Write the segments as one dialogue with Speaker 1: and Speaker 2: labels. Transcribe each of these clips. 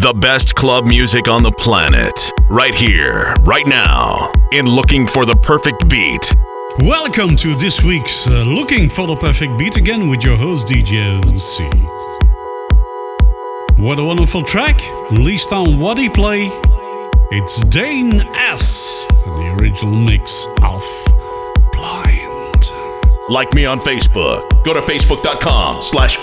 Speaker 1: The best club music on the planet. Right here, right now, in Looking for the Perfect Beat.
Speaker 2: Welcome to this week's uh, Looking for the Perfect Beat again with your host DJ C. What a wonderful track, released on Whatiplay. It's Dane S, the original mix of Blind.
Speaker 1: Like me on Facebook. Go to facebook.com slash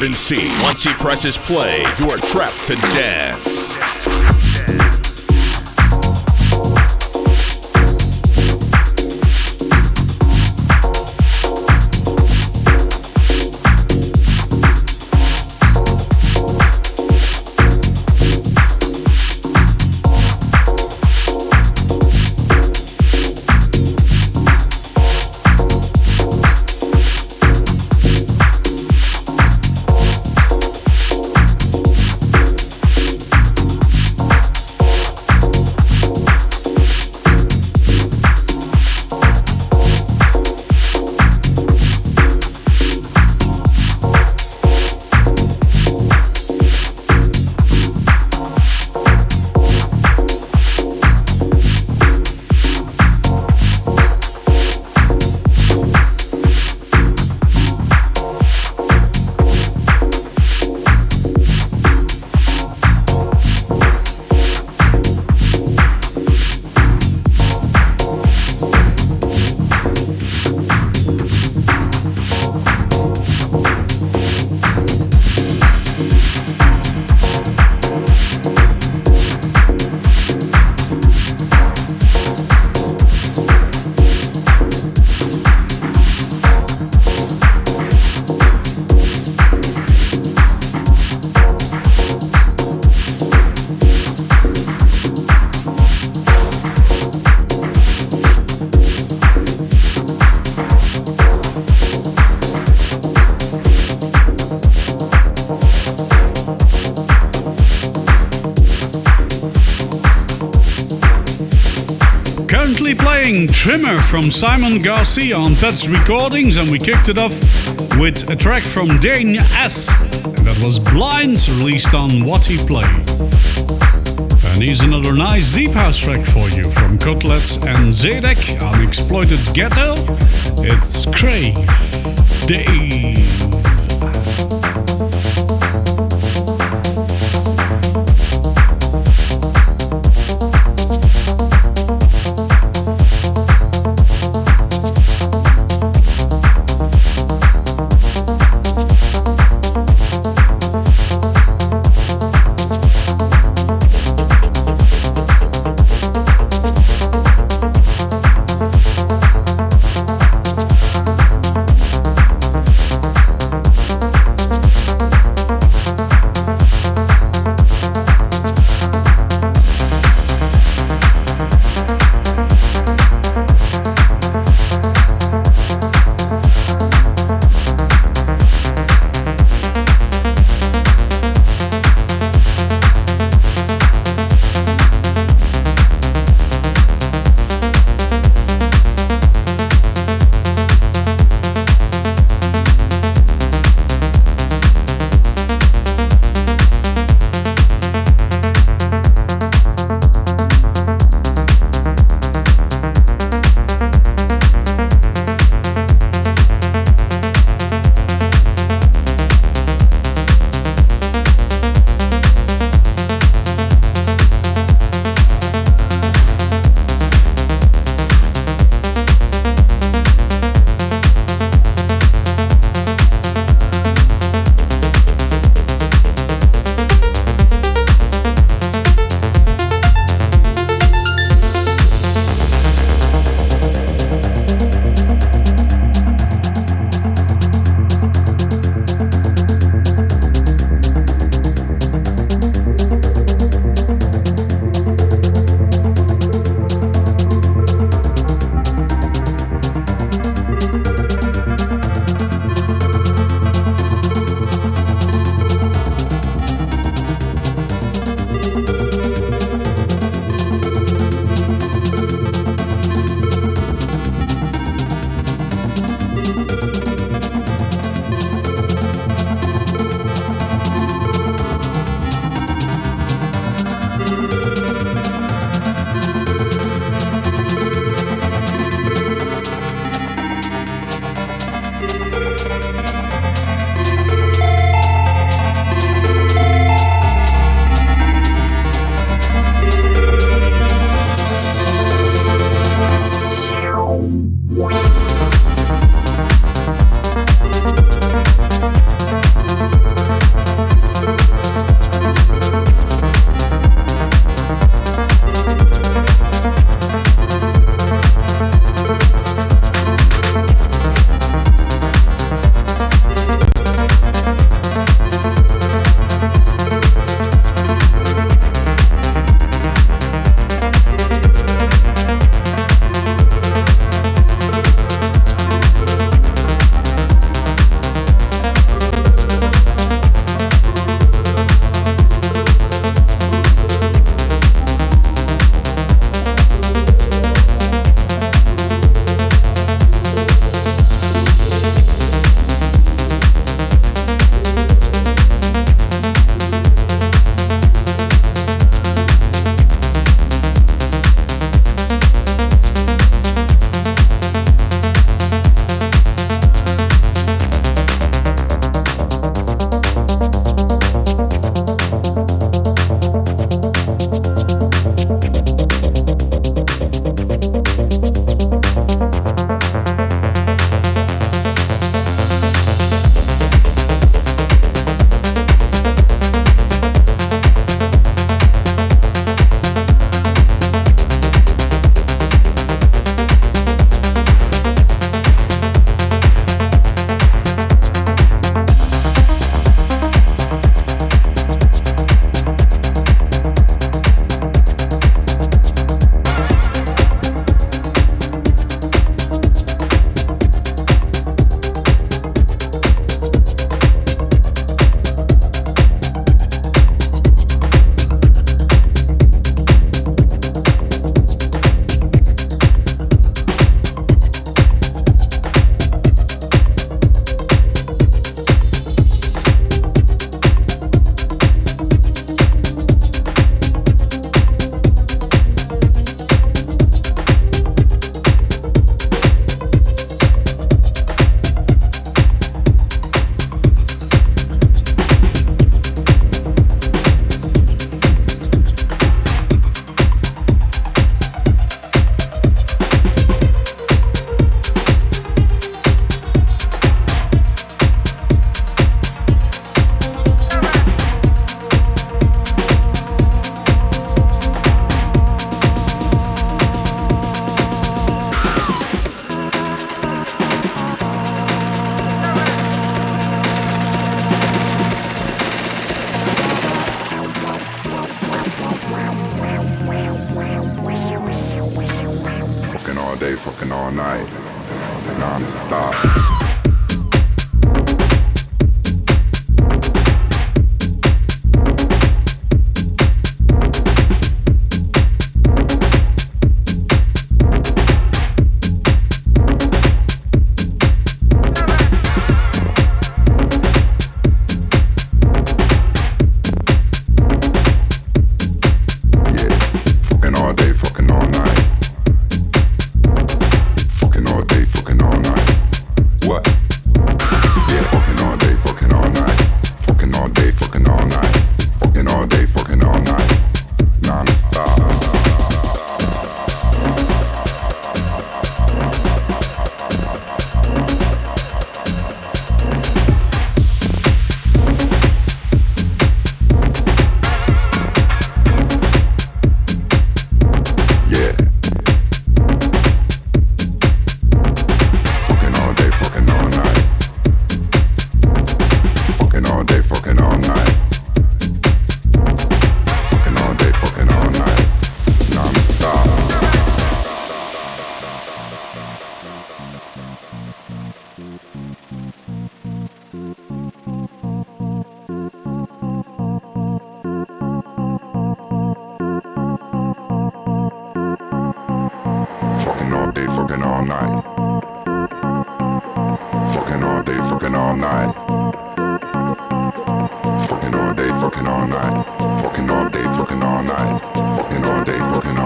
Speaker 1: Irvin C.
Speaker 3: Once he presses play, you are trapped to dance.
Speaker 2: From Simon Garcia on Pets Recordings, and we kicked it off with a track from Dane S. And that was Blind, released on What He Played. And here's another nice deep house track for you from Kotelett and Zadak on Exploited Ghetto. It's Crave Dave.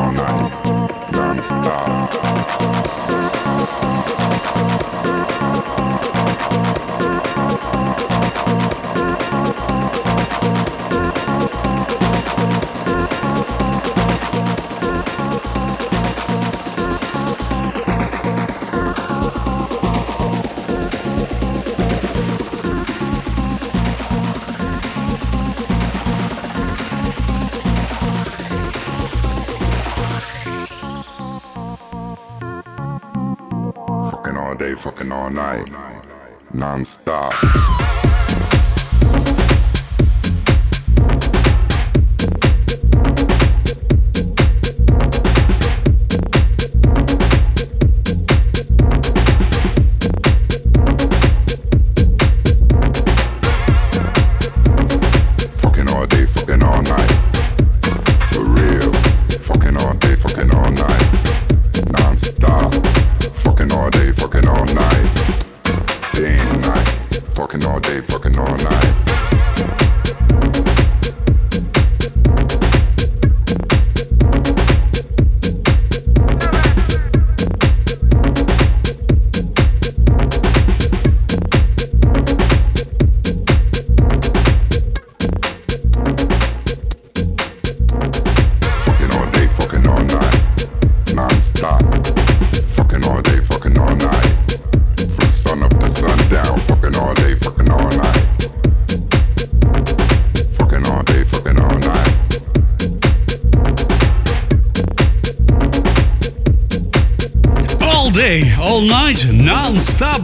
Speaker 4: all night, non-stop.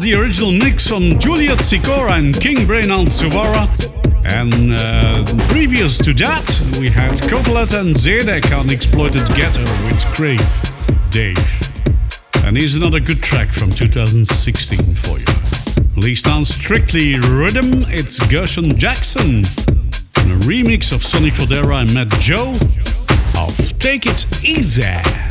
Speaker 2: The original mix from Juliet Sikora and King Brain on Suara. And uh, previous to that, we had Kotelett and Zadak on Exploited Ghetto with Crave, Dave. And here's another good track from 2016 for you. Released on Strictly Rhythm, it's Gershon Jackson. And a remix of Sonny Fodera and Matt Jo of Take It Easy.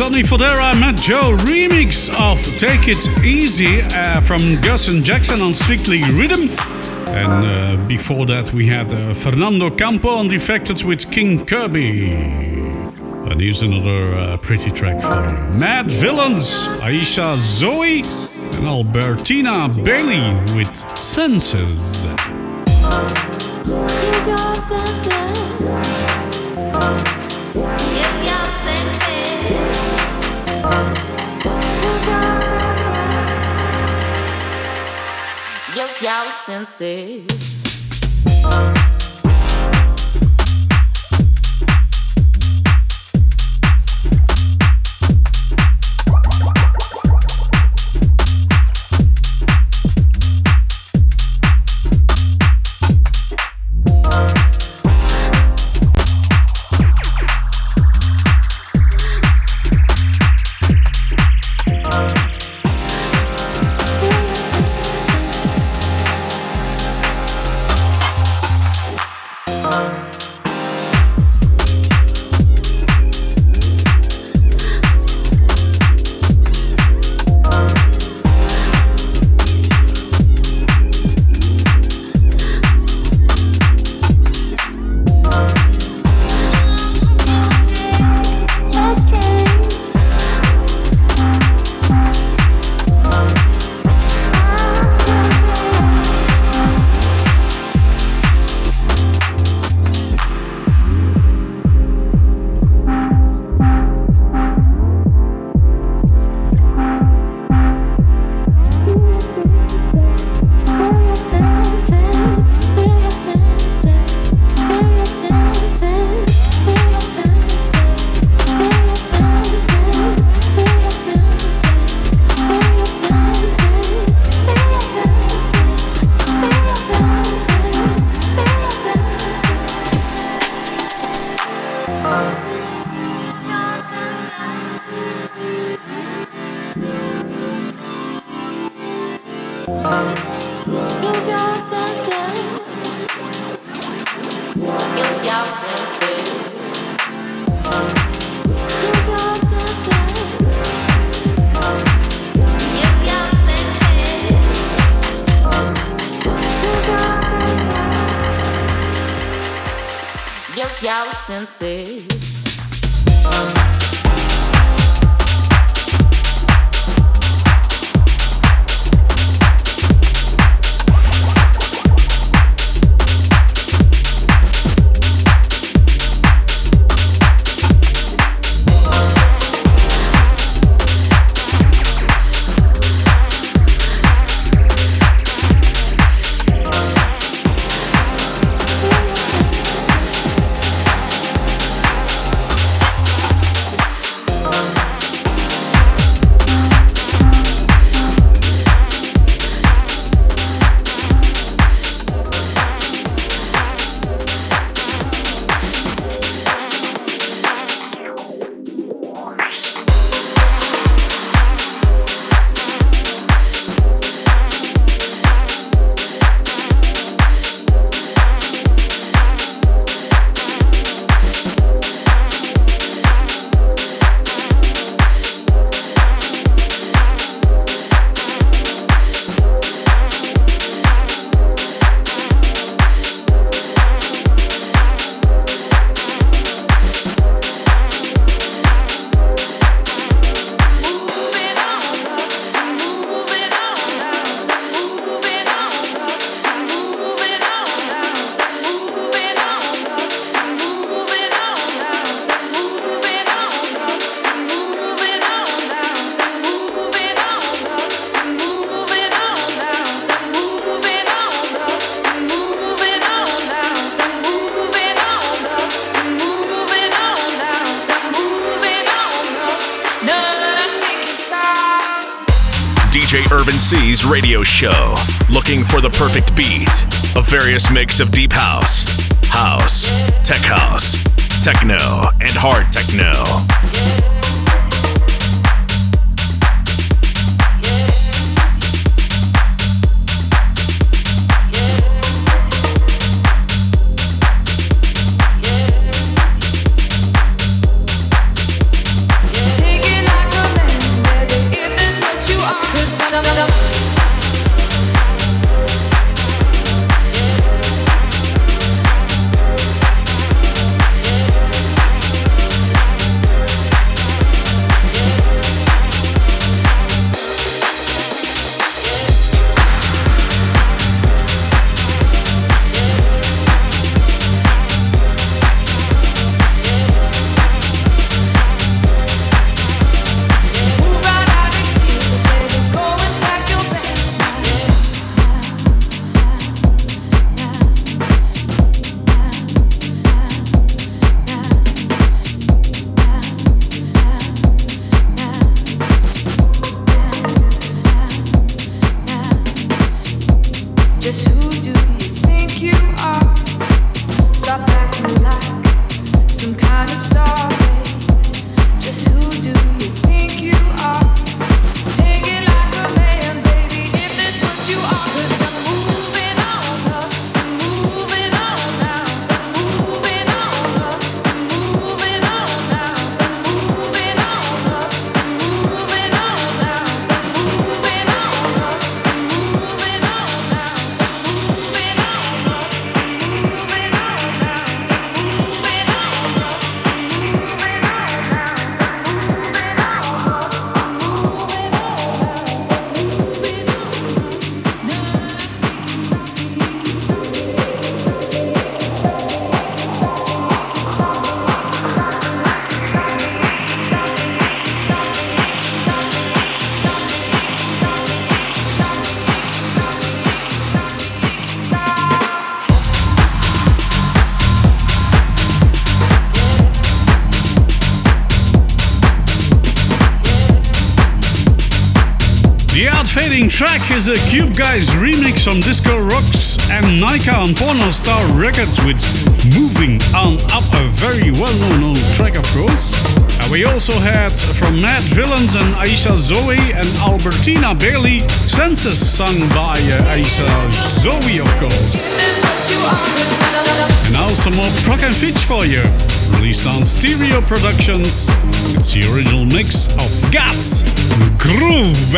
Speaker 2: Jo remix of Take It Easy uh, from Gus and Jackson on Strictly Rhythm. And uh, before that, we had uh, Fernando Campo on Defected with King Kirby. And here's another uh, pretty track for Mad Villains, Aisha Zoe, and Albertina Bailey with Senses. Use your senses. Use your senses.
Speaker 3: Show. Looking for the perfect beat. A various mix of deep house, house, tech house, techno, and hard techno.
Speaker 2: Is a Cube Guys remix from Disco Rocks and Nika on Porno Star Records with Moving On Up, a very well known track, of course. And we also had from Matt Villains and Aisha Zoe and Albertina Bailey, Senses, sung by uh, Aisha Zoe, of course. And now some more Prok and Fitch for you, released on Stereo Productions. It's the original mix of Guts Groove.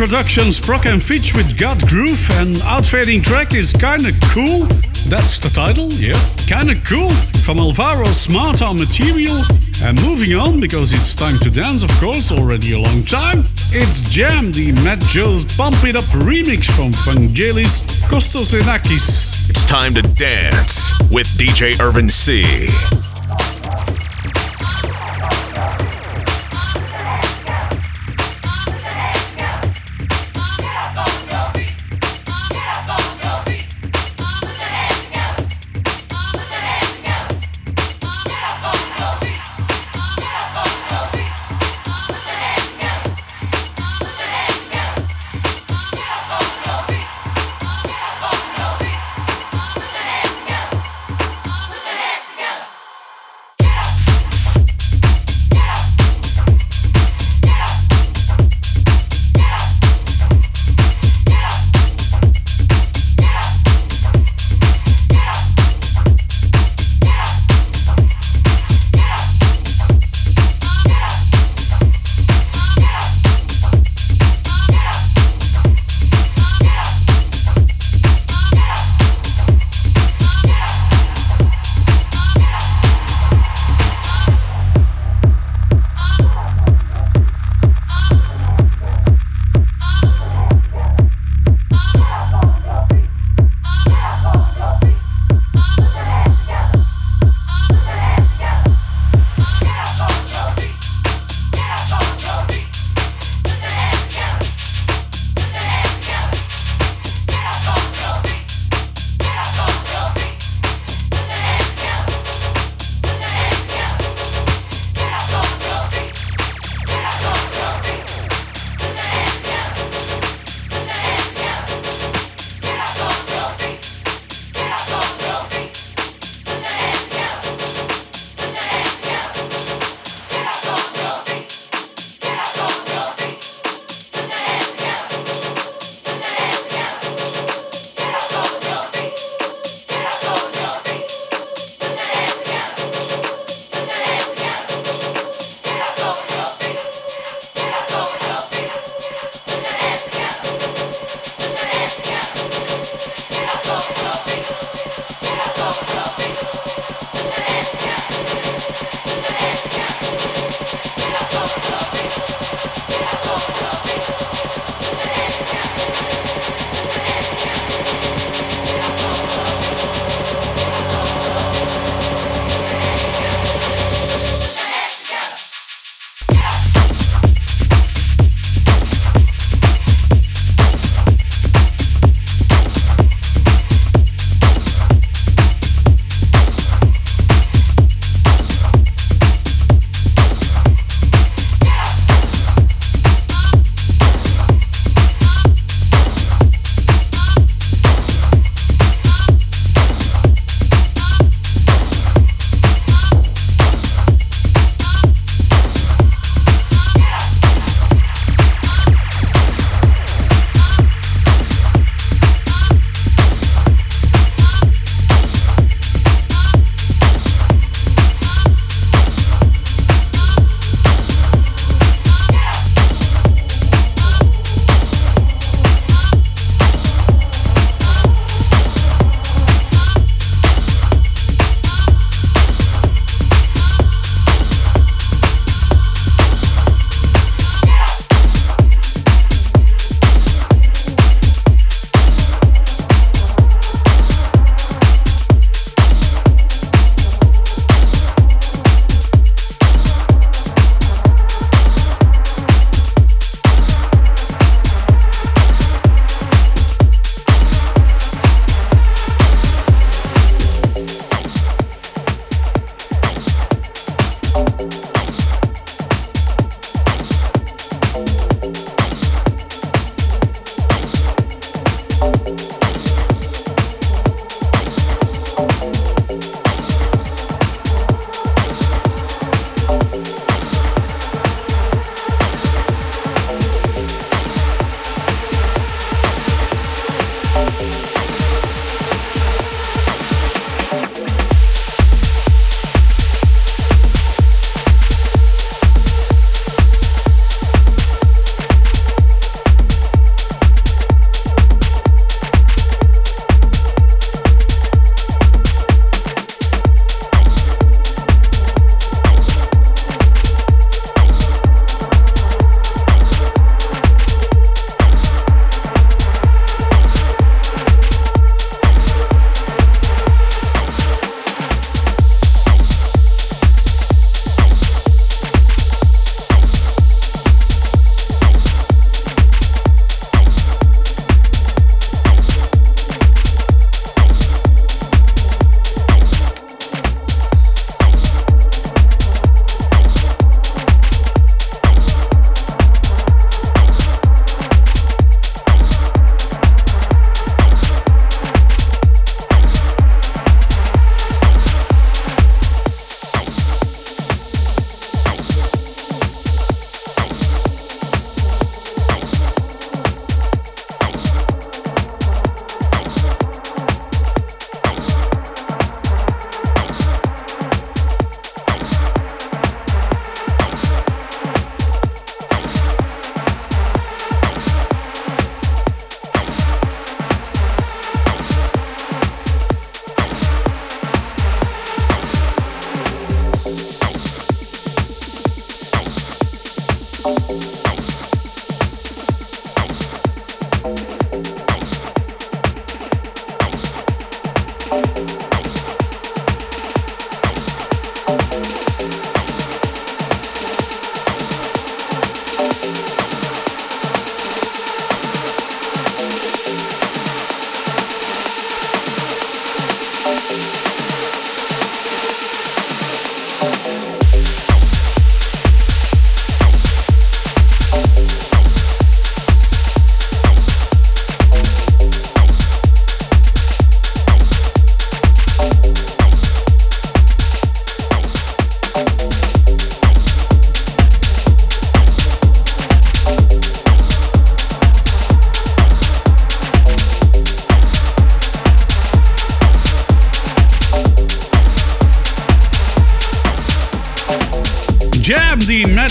Speaker 2: Productions Prok and Fitch with God Groove and outfading track is kinda cool. That's the title, yeah. Kinda cool from Alvaro Smart on Material. And moving on, because it's time to dance, of course, already a long time. It's Jam, the Matt Jo's Pump It Up remix from Vangelis Kostoxenakis.
Speaker 3: It's time to dance with DJ Irvin C.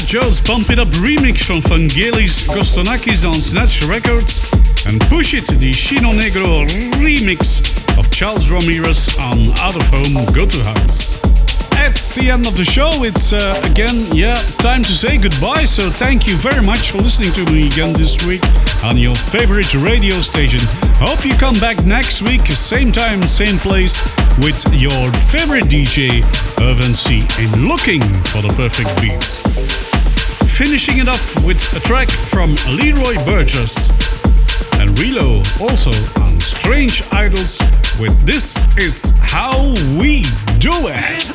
Speaker 2: Jo's Pump It Up remix from Vangelis Kostonakis on Snatch Records. And Push It, the Chino Negro remix of Charles Ramirez on Out of Home Go to House. At the end of the show, it's uh, again, yeah, time to say goodbye. So thank you very much for listening to me again this week on your favorite radio station. Hope you come back next week, same time, same place, with your favorite DJ, Irvin C, in looking for the perfect beat. Finishing it off with a track from Leroy Burgess and Relo also on Strange Idols with This Is How We Do It.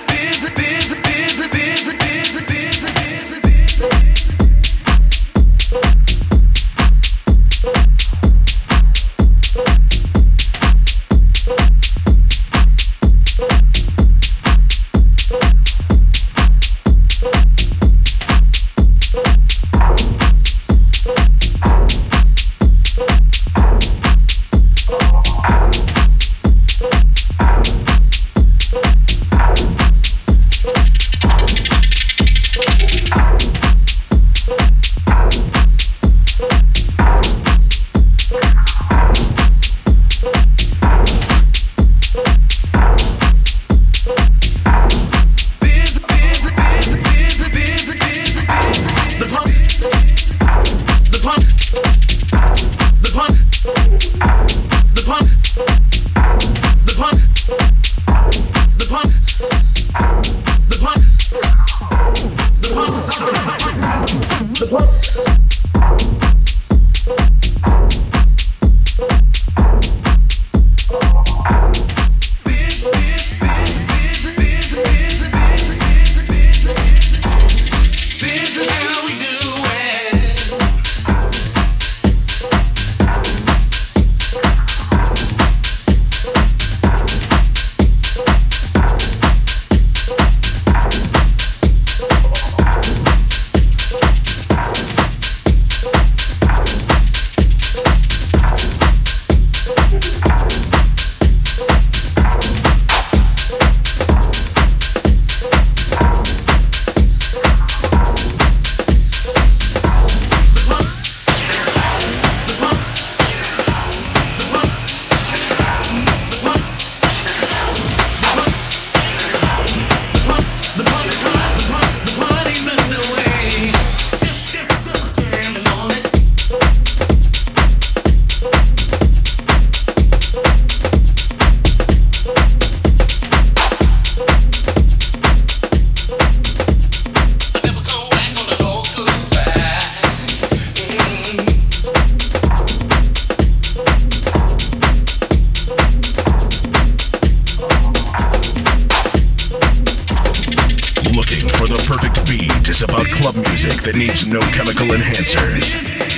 Speaker 3: About club music that needs no chemical enhancers.